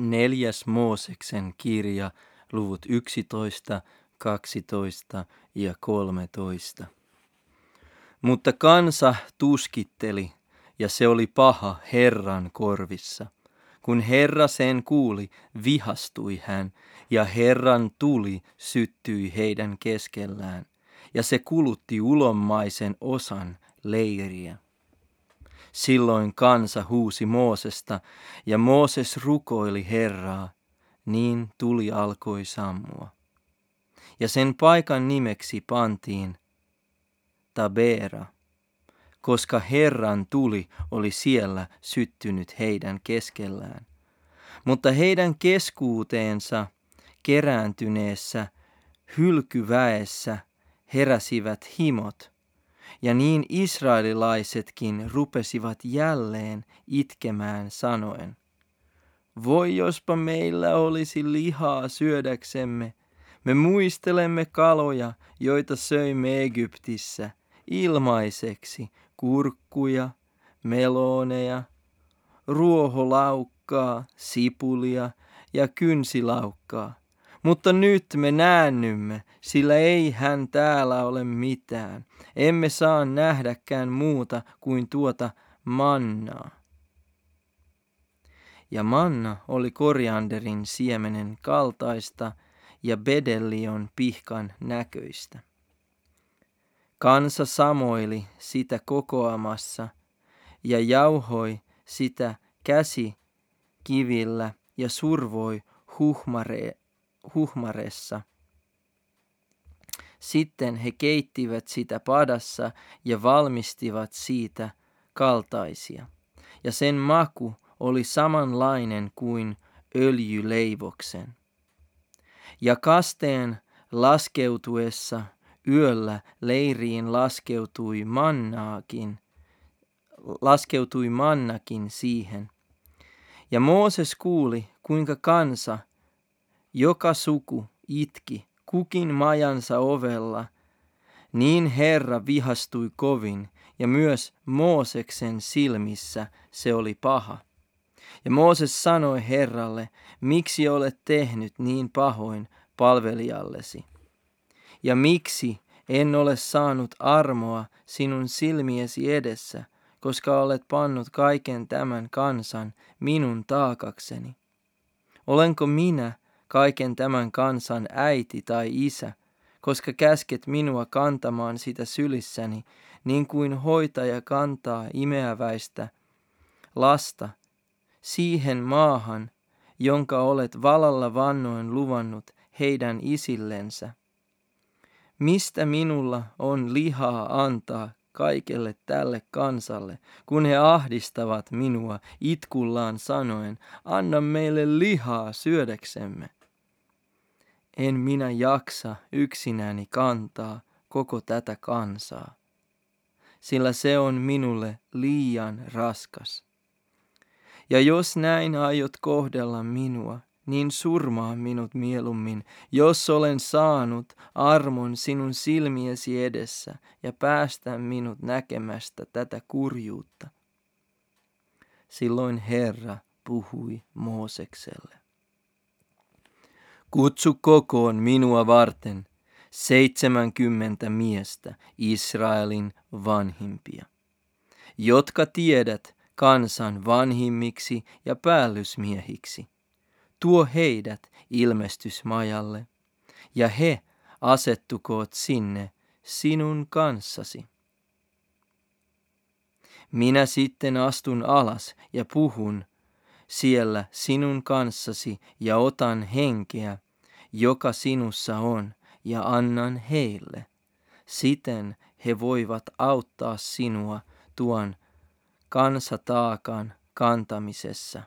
neljäs Mooseksen kirja, luvut 11, 12 ja 13. Mutta kansa tuskitteli, ja se oli paha Herran korvissa. Kun Herra sen kuuli, vihastui hän, ja Herran tuli syttyi heidän keskellään, ja se kulutti ulommaisen osan leiriä. Silloin kansa huusi Moosesta, ja Mooses rukoili Herraa, niin tuli alkoi sammua. Ja sen paikan nimeksi pantiin Tabera, koska Herran tuli oli siellä syttynyt heidän keskellään. Mutta heidän keskuuteensa kerääntyneessä hylkyväessä heräsivät himot, ja niin israelilaisetkin rupesivat jälleen itkemään sanoen, voi jospa meillä olisi lihaa syödäksemme, me muistelemme kaloja, joita söimme Egyptissä, ilmaiseksi, kurkkuja, meloneja, ruoholaukkaa, sipulia ja kynsilaukkaa. Mutta nyt me näännymme, sillä ei hän täällä ole mitään. Emme saa nähdäkään muuta kuin tuota mannaa. Ja manna oli korianderin siemenen kaltaista ja bedellion pihkan näköistä. Kansa samoili sitä kokoamassa ja jauhoi sitä käsi kivillä ja survoi huhmare, huhmaressa. Sitten he keittivät sitä padassa ja valmistivat siitä kaltaisia. Ja sen maku oli samanlainen kuin öljyleivoksen. Ja kasteen laskeutuessa yöllä leiriin laskeutui mannaakin, laskeutui mannakin siihen. Ja Mooses kuuli, kuinka kansa, joka suku, itki, kukin majansa ovella. Niin Herra vihastui kovin, ja myös Mooseksen silmissä se oli paha. Ja Mooses sanoi Herralle, miksi olet tehnyt niin pahoin palvelijallesi? Ja miksi en ole saanut armoa sinun silmiesi edessä, koska olet pannut kaiken tämän kansan minun taakakseni? Olenko minä kaiken tämän kansan äiti tai isä, koska käsket minua kantamaan sitä sylissäni, niin kuin hoitaja kantaa imeäväistä lasta, siihen maahan, jonka olet valalla vannoin luvannut heidän isillensä. Mistä minulla on lihaa antaa kaikelle tälle kansalle, kun he ahdistavat minua itkullaan sanoen, anna meille lihaa syödäksemme. En minä jaksa yksinäni kantaa koko tätä kansaa, sillä se on minulle liian raskas. Ja jos näin aiot kohdella minua, niin surmaa minut mieluummin, jos olen saanut armon sinun silmiesi edessä ja päästä minut näkemästä tätä kurjuutta. Silloin Herra puhui Moosekselle. Kutsu kokoon minua varten seitsemänkymmentä miestä Israelin vanhimpia, jotka tiedät kansan vanhimmiksi ja päällysmiehiksi. Tuo heidät ilmestysmajalle, ja he asettukoot sinne sinun kanssasi. Minä sitten astun alas ja puhun siellä sinun kanssasi ja otan henkeä, joka sinussa on, ja annan heille. Siten he voivat auttaa sinua tuon kansataakan kantamisessa,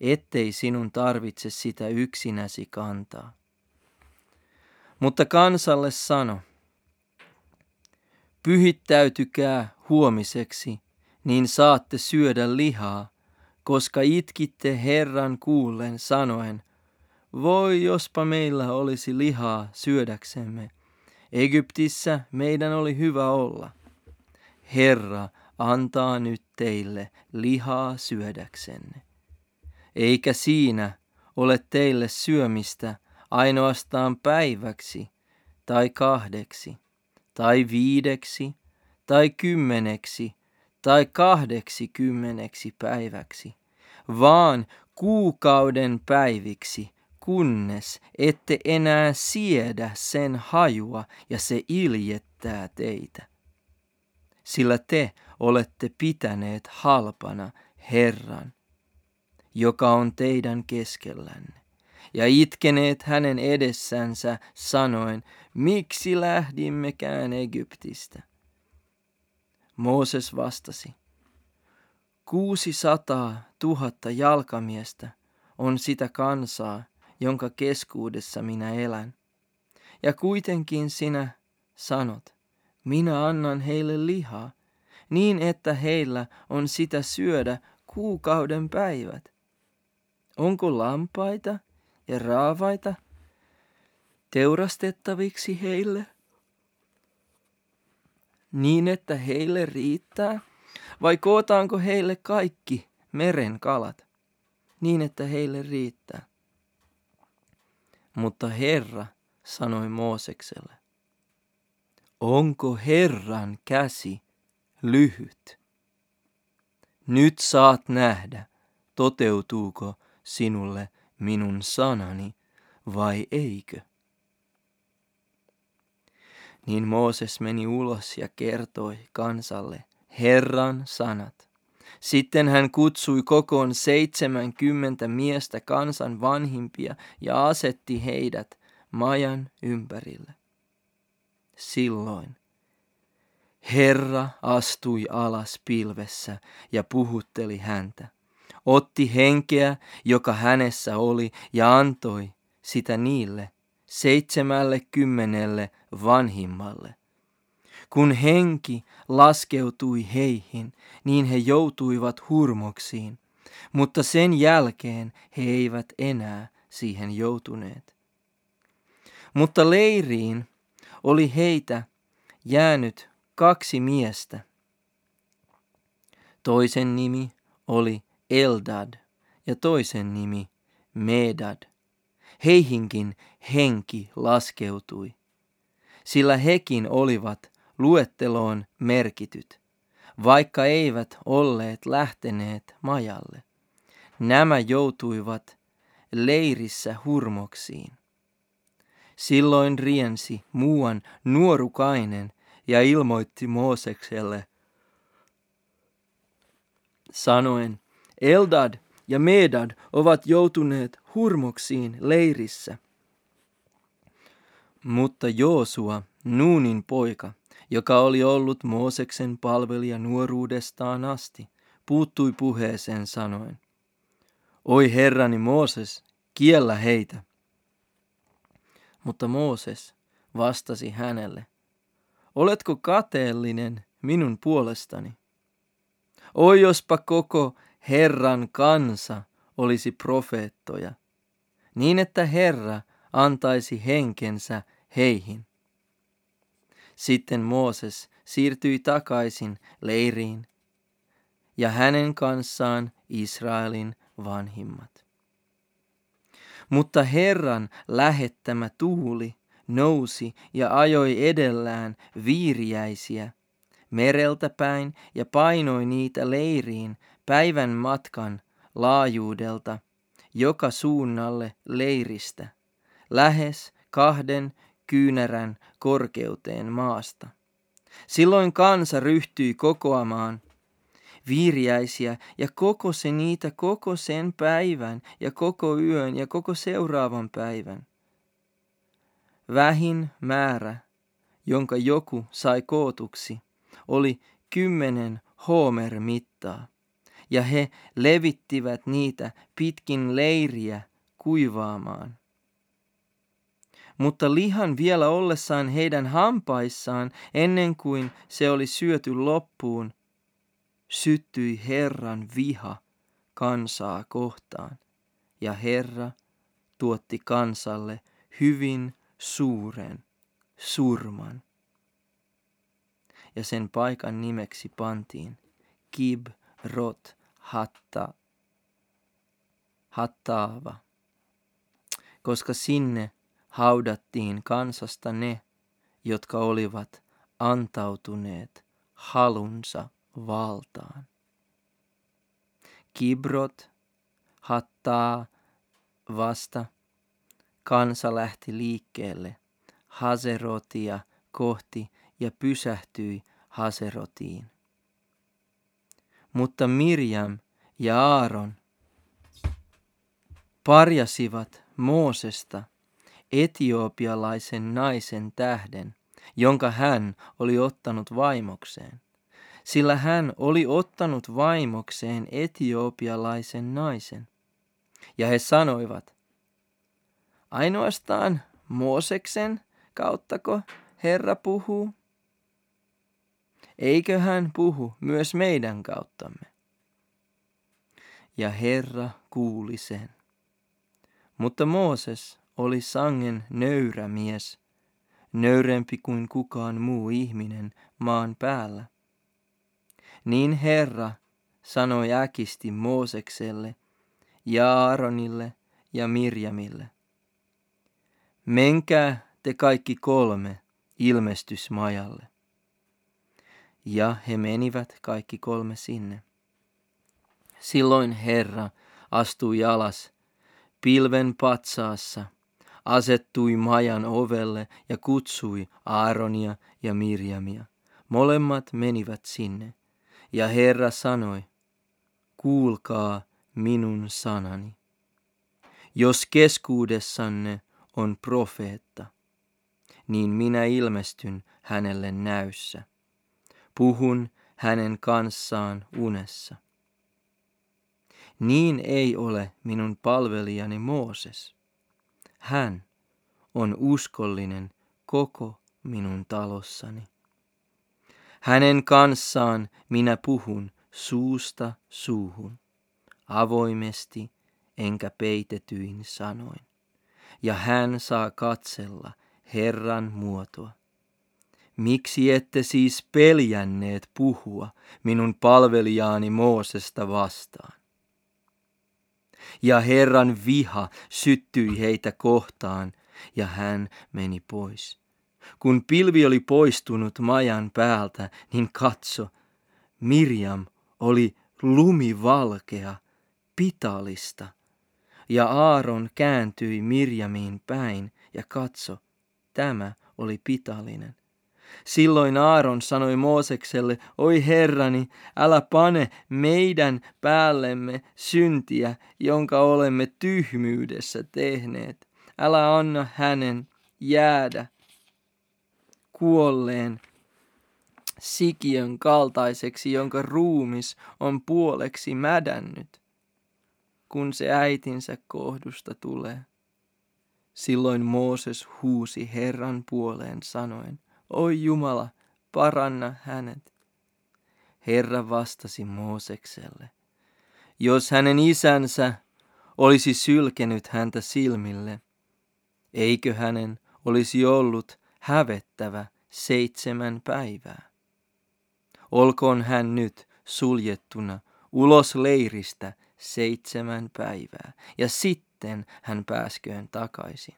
ettei sinun tarvitse sitä yksinäsi kantaa. Mutta kansalle sano, pyhittäytykää huomiseksi, niin saatte syödä lihaa, koska itkitte Herran kuullen sanoen, voi jospa meillä olisi lihaa syödäksemme. Egyptissä meidän oli hyvä olla. Herra antaa nyt teille lihaa syödäksenne. eikä siinä ole teille syömistä ainoastaan päiväksi tai kahdeksi tai viideksi tai kymmeneksi tai kahdeksi kymmeneksi päiväksi, vaan kuukauden päiviksi, kunnes ette enää siedä sen hajua ja se iljettää teitä. Sillä te olette pitäneet halpana Herran, joka on teidän keskellänne, ja itkeneet hänen edessänsä sanoen, miksi lähdimmekään Egyptistä? Mooses vastasi, kuusisataa tuhatta jalkamiestä on sitä kansaa, jonka keskuudessa minä elän. Ja kuitenkin sinä sanot, minä annan heille lihaa, niin että heillä on sitä syödä kuukauden päivät. Onko lampaita ja raavaita teurastettaviksi heille? Niin, että heille riittää? Vai kootaanko heille kaikki meren kalat? Niin, että heille riittää. Mutta Herra sanoi Moosekselle, onko Herran käsi lyhyt? Nyt saat nähdä, toteutuuko sinulle minun sanani vai eikö? Niin Mooses meni ulos ja kertoi kansalle Herran sanat. Sitten hän kutsui kokoon seitsemänkymmentä miestä kansan vanhimpia ja asetti heidät majan ympärille. Silloin Herra astui alas pilvessä ja puhutteli häntä. Otti henkeä, joka hänessä oli, ja antoi sitä niille seitsemälle kymmenelle vanhimmalle. Kun henki laskeutui heihin, niin he joutuivat hurmoksiin, mutta sen jälkeen he eivät enää siihen joutuneet. Mutta leiriin oli heitä jäänyt kaksi miestä. Toisen nimi oli Eldad ja toisen nimi Medad. Heihinkin henki laskeutui, sillä hekin olivat luetteloon merkityt, vaikka eivät olleet lähteneet majalle. Nämä joutuivat leirissä hurmoksiin. Silloin riensi muuan nuorukainen ja ilmoitti Moosekselle sanoen, Eldad ja Medad ovat joutuneet hurmoksiin leirissä. Mutta Joosua, Nuunin poika, joka oli ollut Mooseksen palvelija nuoruudestaan asti, puuttui puheeseen sanoen, Oi herrani Mooses, kiellä heitä. Mutta Mooses vastasi hänelle, Oletko kateellinen minun puolestani? Oi jospa koko Herran kansa olisi profeettoja, niin että Herra antaisi henkensä heihin. Sitten Mooses siirtyi takaisin leiriin ja hänen kanssaan Israelin vanhimmat. Mutta Herran lähettämä tuuli nousi ja ajoi edellään viiriäisiä mereltä päin ja painoi niitä leiriin päivän matkan laajuudelta joka suunnalle leiristä, lähes kahden kyynärän korkeuteen maasta. Silloin kansa ryhtyi kokoamaan viiriäisiä ja kokosi niitä koko sen päivän ja koko yön ja koko seuraavan päivän. Vähin määrä, jonka joku sai kootuksi, oli kymmenen homer mittaa, ja he levittivät niitä pitkin leiriä kuivaamaan. Mutta lihan vielä ollessaan heidän hampaissaan, ennen kuin se oli syöty loppuun, syttyi Herran viha kansaa kohtaan, ja Herra tuotti kansalle hyvin suuren surman. Ja sen paikan nimeksi pantiin Kib Rot Hatta Hattaava, koska sinne haudattiin kansasta ne, jotka olivat antautuneet halunsa valtaan. Kibrot hattaa vasta kansa lähti liikkeelle Hazerotia kohti ja pysähtyi Hazerotiin. Mutta Mirjam ja Aaron parjasivat Moosesta etiopialaisen naisen tähden, jonka hän oli ottanut vaimokseen, sillä hän oli ottanut vaimokseen etiopialaisen naisen. Ja he sanoivat, ainoastaan Mooseksen kauttako Herra puhuu? Eikö hän puhu myös meidän kauttamme? Ja Herra kuuli sen. Mutta Mooses oli sangen nöyrä mies, nöyrempi kuin kukaan muu ihminen maan päällä. Niin Herra sanoi äkisti Moosekselle ja Aaronille ja Mirjamille. Menkää te kaikki kolme ilmestysmajalle. Ja he menivät kaikki kolme sinne. Silloin Herra astui alas pilven patsaassa, asettui majan ovelle ja kutsui Aaronia ja Mirjamia. Molemmat menivät sinne, ja Herra sanoi, kuulkaa minun sanani. Jos keskuudessanne on profeetta, niin minä ilmestyn hänelle näyssä. Puhun hänen kanssaan unessa. Niin ei ole minun palvelijani Mooses. Hän on uskollinen koko minun talossani. Hänen kanssaan minä puhun suusta suuhun, avoimesti enkä peitetyin sanoin. Ja hän saa katsella Herran muotoa. Miksi ette siis peljänneet puhua minun palvelijaani Moosesta vastaan? Ja Herran viha syttyi heitä kohtaan, ja hän meni pois. Kun pilvi oli poistunut majan päältä, niin katso, Mirjam oli lumivalkea, pitalista. Ja Aaron kääntyi Mirjamiin päin ja katso, tämä oli pitalinen. Silloin Aaron sanoi Moosekselle, oi herrani, älä pane meidän päällemme syntiä, jonka olemme tyhmyydessä tehneet. Älä anna hänen jäädä kuolleen sikiön kaltaiseksi, jonka ruumis on puoleksi mädännyt, kun se äitinsä kohdusta tulee. Silloin Mooses huusi Herran puoleen sanoen, Oi Jumala, paranna hänet. Herra vastasi Moosekselle, jos hänen isänsä olisi sylkenyt häntä silmille, eikö hänen olisi ollut hävettävä seitsemän päivää? Olkoon hän nyt suljettuna ulos leiristä seitsemän päivää, ja sitten hän pääsköön takaisin.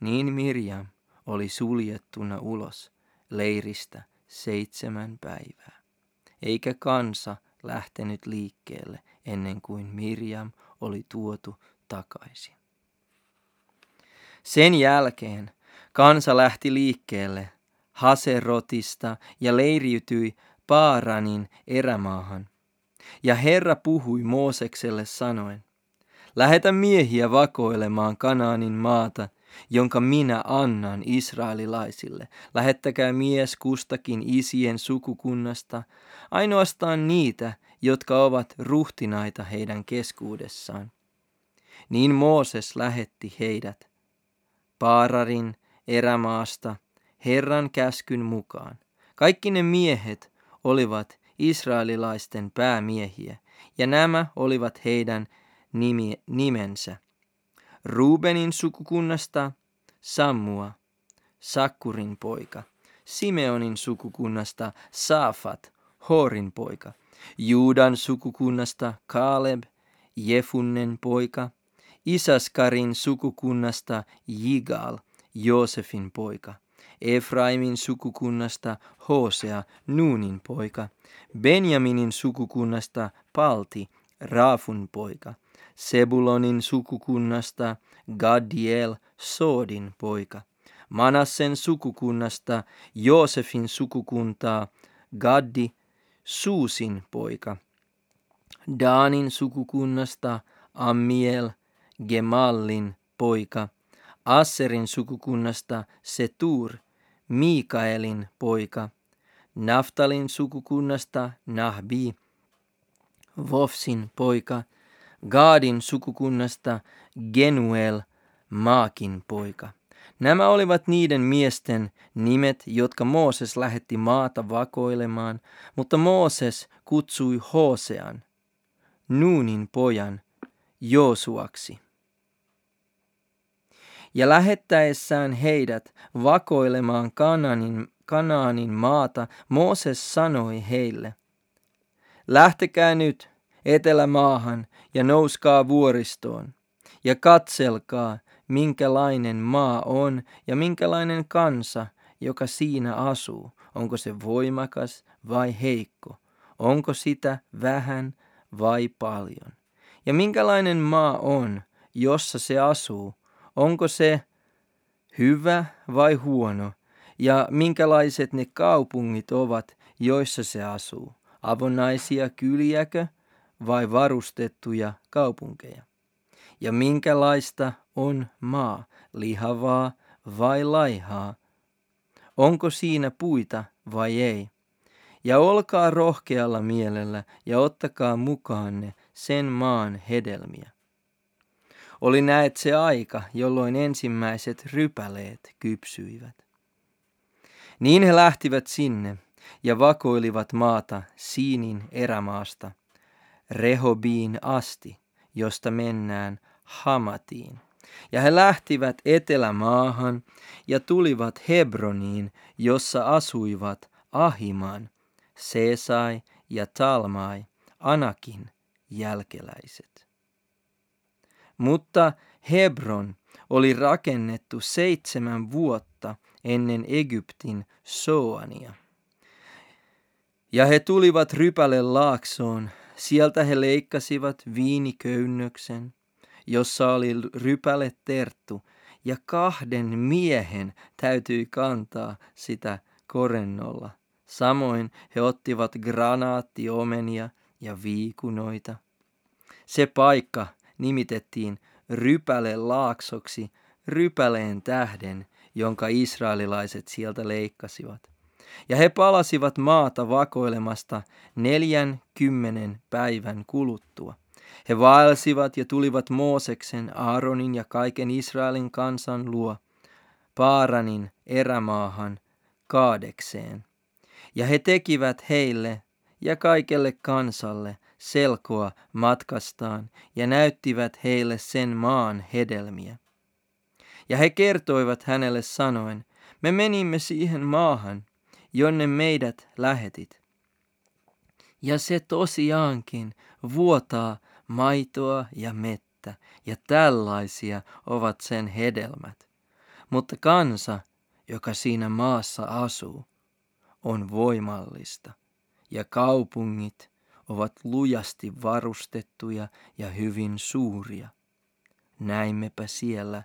Niin Mirjam oli suljettuna ulos leiristä seitsemän päivää, eikä kansa lähtenyt liikkeelle ennen kuin Mirjam oli tuotu takaisin. Sen jälkeen kansa lähti liikkeelle Haserotista ja leiriytyi Paaranin erämaahan. Ja Herra puhui Moosekselle sanoen, Lähetä miehiä vakoilemaan Kanaanin maata – jonka minä annan israelilaisille. Lähettäkää mies kustakin isien sukukunnasta, ainoastaan niitä, jotka ovat ruhtinaita heidän keskuudessaan. Niin Mooses lähetti heidät Paararin erämaasta Herran käskyn mukaan. Kaikki ne miehet olivat israelilaisten päämiehiä, ja nämä olivat heidän nimi, nimensä. Rubenin sukukunnasta Sammua, Sakkurin poika. Simeonin sukukunnasta Saafat, Horin poika. Juudan sukukunnasta Kaaleb, Jefunnen poika, Isaskarin sukukunnasta Jigal, Joosefin poika, Efraimin sukukunnasta Hosea, Nuunin poika, Benjaminin sukukunnasta Palti, Raafun poika, Sebulonin sukukunnasta Gadiel, Soodin poika, Manassen sukukunnasta Joosefin sukukuntaa Gaddi, Suusin poika, Daanin sukukunnasta Ammiel, Gemallin poika, Asserin sukukunnasta Setur, Mikaelin poika, Naftalin sukukunnasta Nahbi, Vofsin poika, Gaadin sukukunnasta Genuel, Maakin poika. Nämä olivat niiden miesten nimet, jotka Mooses lähetti maata vakoilemaan, mutta Mooses kutsui Hosean, Nuunin pojan, Joosuaksi. Ja lähettäessään heidät vakoilemaan Kanaanin, Kanaanin maata, Mooses sanoi heille, Lähtekää nyt etelämaahan ja nouskaa vuoristoon, ja katselkaa, minkälainen maa on ja minkälainen kansa, joka siinä asuu. Onko se voimakas vai heikko? Onko sitä vähän vai paljon? Ja minkälainen maa on, jossa se asuu? Onko se hyvä vai huono? Ja minkälaiset ne kaupungit ovat, joissa se asuu? Avonaisia kyliäkö vai varustettuja kaupunkeja? Ja minkälaista on maa, lihavaa vai laihaa? Onko siinä puita vai ei? Ja olkaa rohkealla mielellä ja ottakaa mukaanne sen maan hedelmiä. Oli näet se aika, jolloin ensimmäiset rypäleet kypsyivät. Niin he lähtivät sinne ja vakoilivat maata Siinin erämaasta, Rehobiin asti, josta mennään Hamatiin. Ja he lähtivät etelämaahan ja tulivat Hebroniin, jossa asuivat Ahiman, Seesai ja Talmai, Anakin jälkeläiset. Mutta Hebron oli rakennettu seitsemän vuotta ennen Egyptin Soania. Ja he tulivat rypäle laaksoon, sieltä he leikkasivat viiniköynnöksen, jossa oli rypäle terttu, ja kahden miehen täytyi kantaa sitä korennolla. Samoin he ottivat granaattiomenia ja viikunoita. Se paikka nimitettiin rypäle laaksoksi rypäleen tähden, jonka israelilaiset sieltä leikkasivat. Ja he palasivat maata vakoilemasta neljän kymmenen päivän kuluttua. He vaelsivat ja tulivat Mooseksen, Aaronin ja kaiken Israelin kansan luo, Paaranin erämaahan, Kaadekseen. Ja he tekivät heille ja kaikelle kansalle selkoa matkastaan ja näyttivät heille sen maan hedelmiä. Ja he kertoivat hänelle sanoen, me menimme siihen maahan, jonne meidät lähetit. Ja se tosiaankin vuotaa maitoa ja mettä, ja tällaisia ovat sen hedelmät. Mutta kansa, joka siinä maassa asuu, on voimallista, ja kaupungit ovat lujasti varustettuja ja hyvin suuria. Näimmepä siellä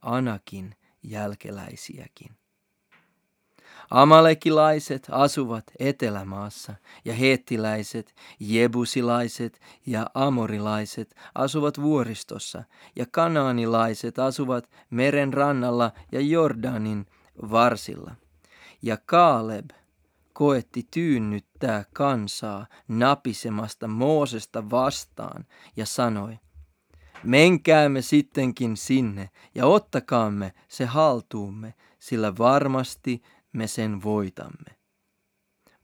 Anakin jälkeläisiäkin. Amalekilaiset asuvat etelämaassa ja heettiläiset, jebusilaiset ja amorilaiset asuvat vuoristossa ja kanaanilaiset asuvat meren rannalla ja Jordanin varsilla. Ja Kaaleb koetti tyynnyttää kansaa napisemasta Moosesta vastaan ja sanoi, menkäämme sittenkin sinne ja ottakaamme se haltuumme, sillä varmasti me sen voitamme.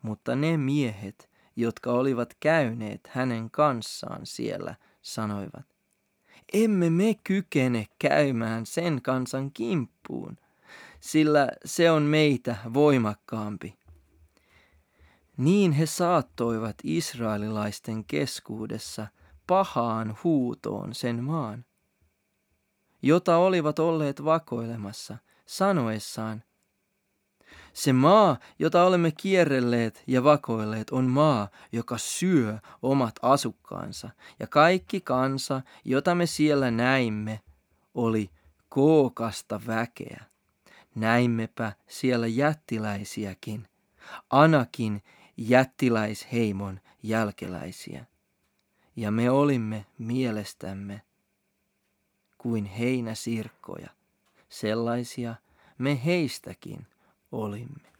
Mutta ne miehet, jotka olivat käyneet hänen kanssaan siellä, sanoivat, emme me kykene käymään sen kansan kimppuun, sillä se on meitä voimakkaampi. Niin he saattoivat israelilaisten keskuudessa pahaan huutoon sen maan, jota olivat olleet vakoilemassa, sanoessaan, se maa, jota olemme kierrelleet ja vakoilleet, on maa, joka syö omat asukkaansa, ja kaikki kansa, jota me siellä näimme, oli kookasta väkeä. Näimmepä siellä jättiläisiäkin, Anakin jättiläisheimon jälkeläisiä. Ja me olimme mielestämme kuin heinäsirkkoja, sellaisia me heistäkin olimme.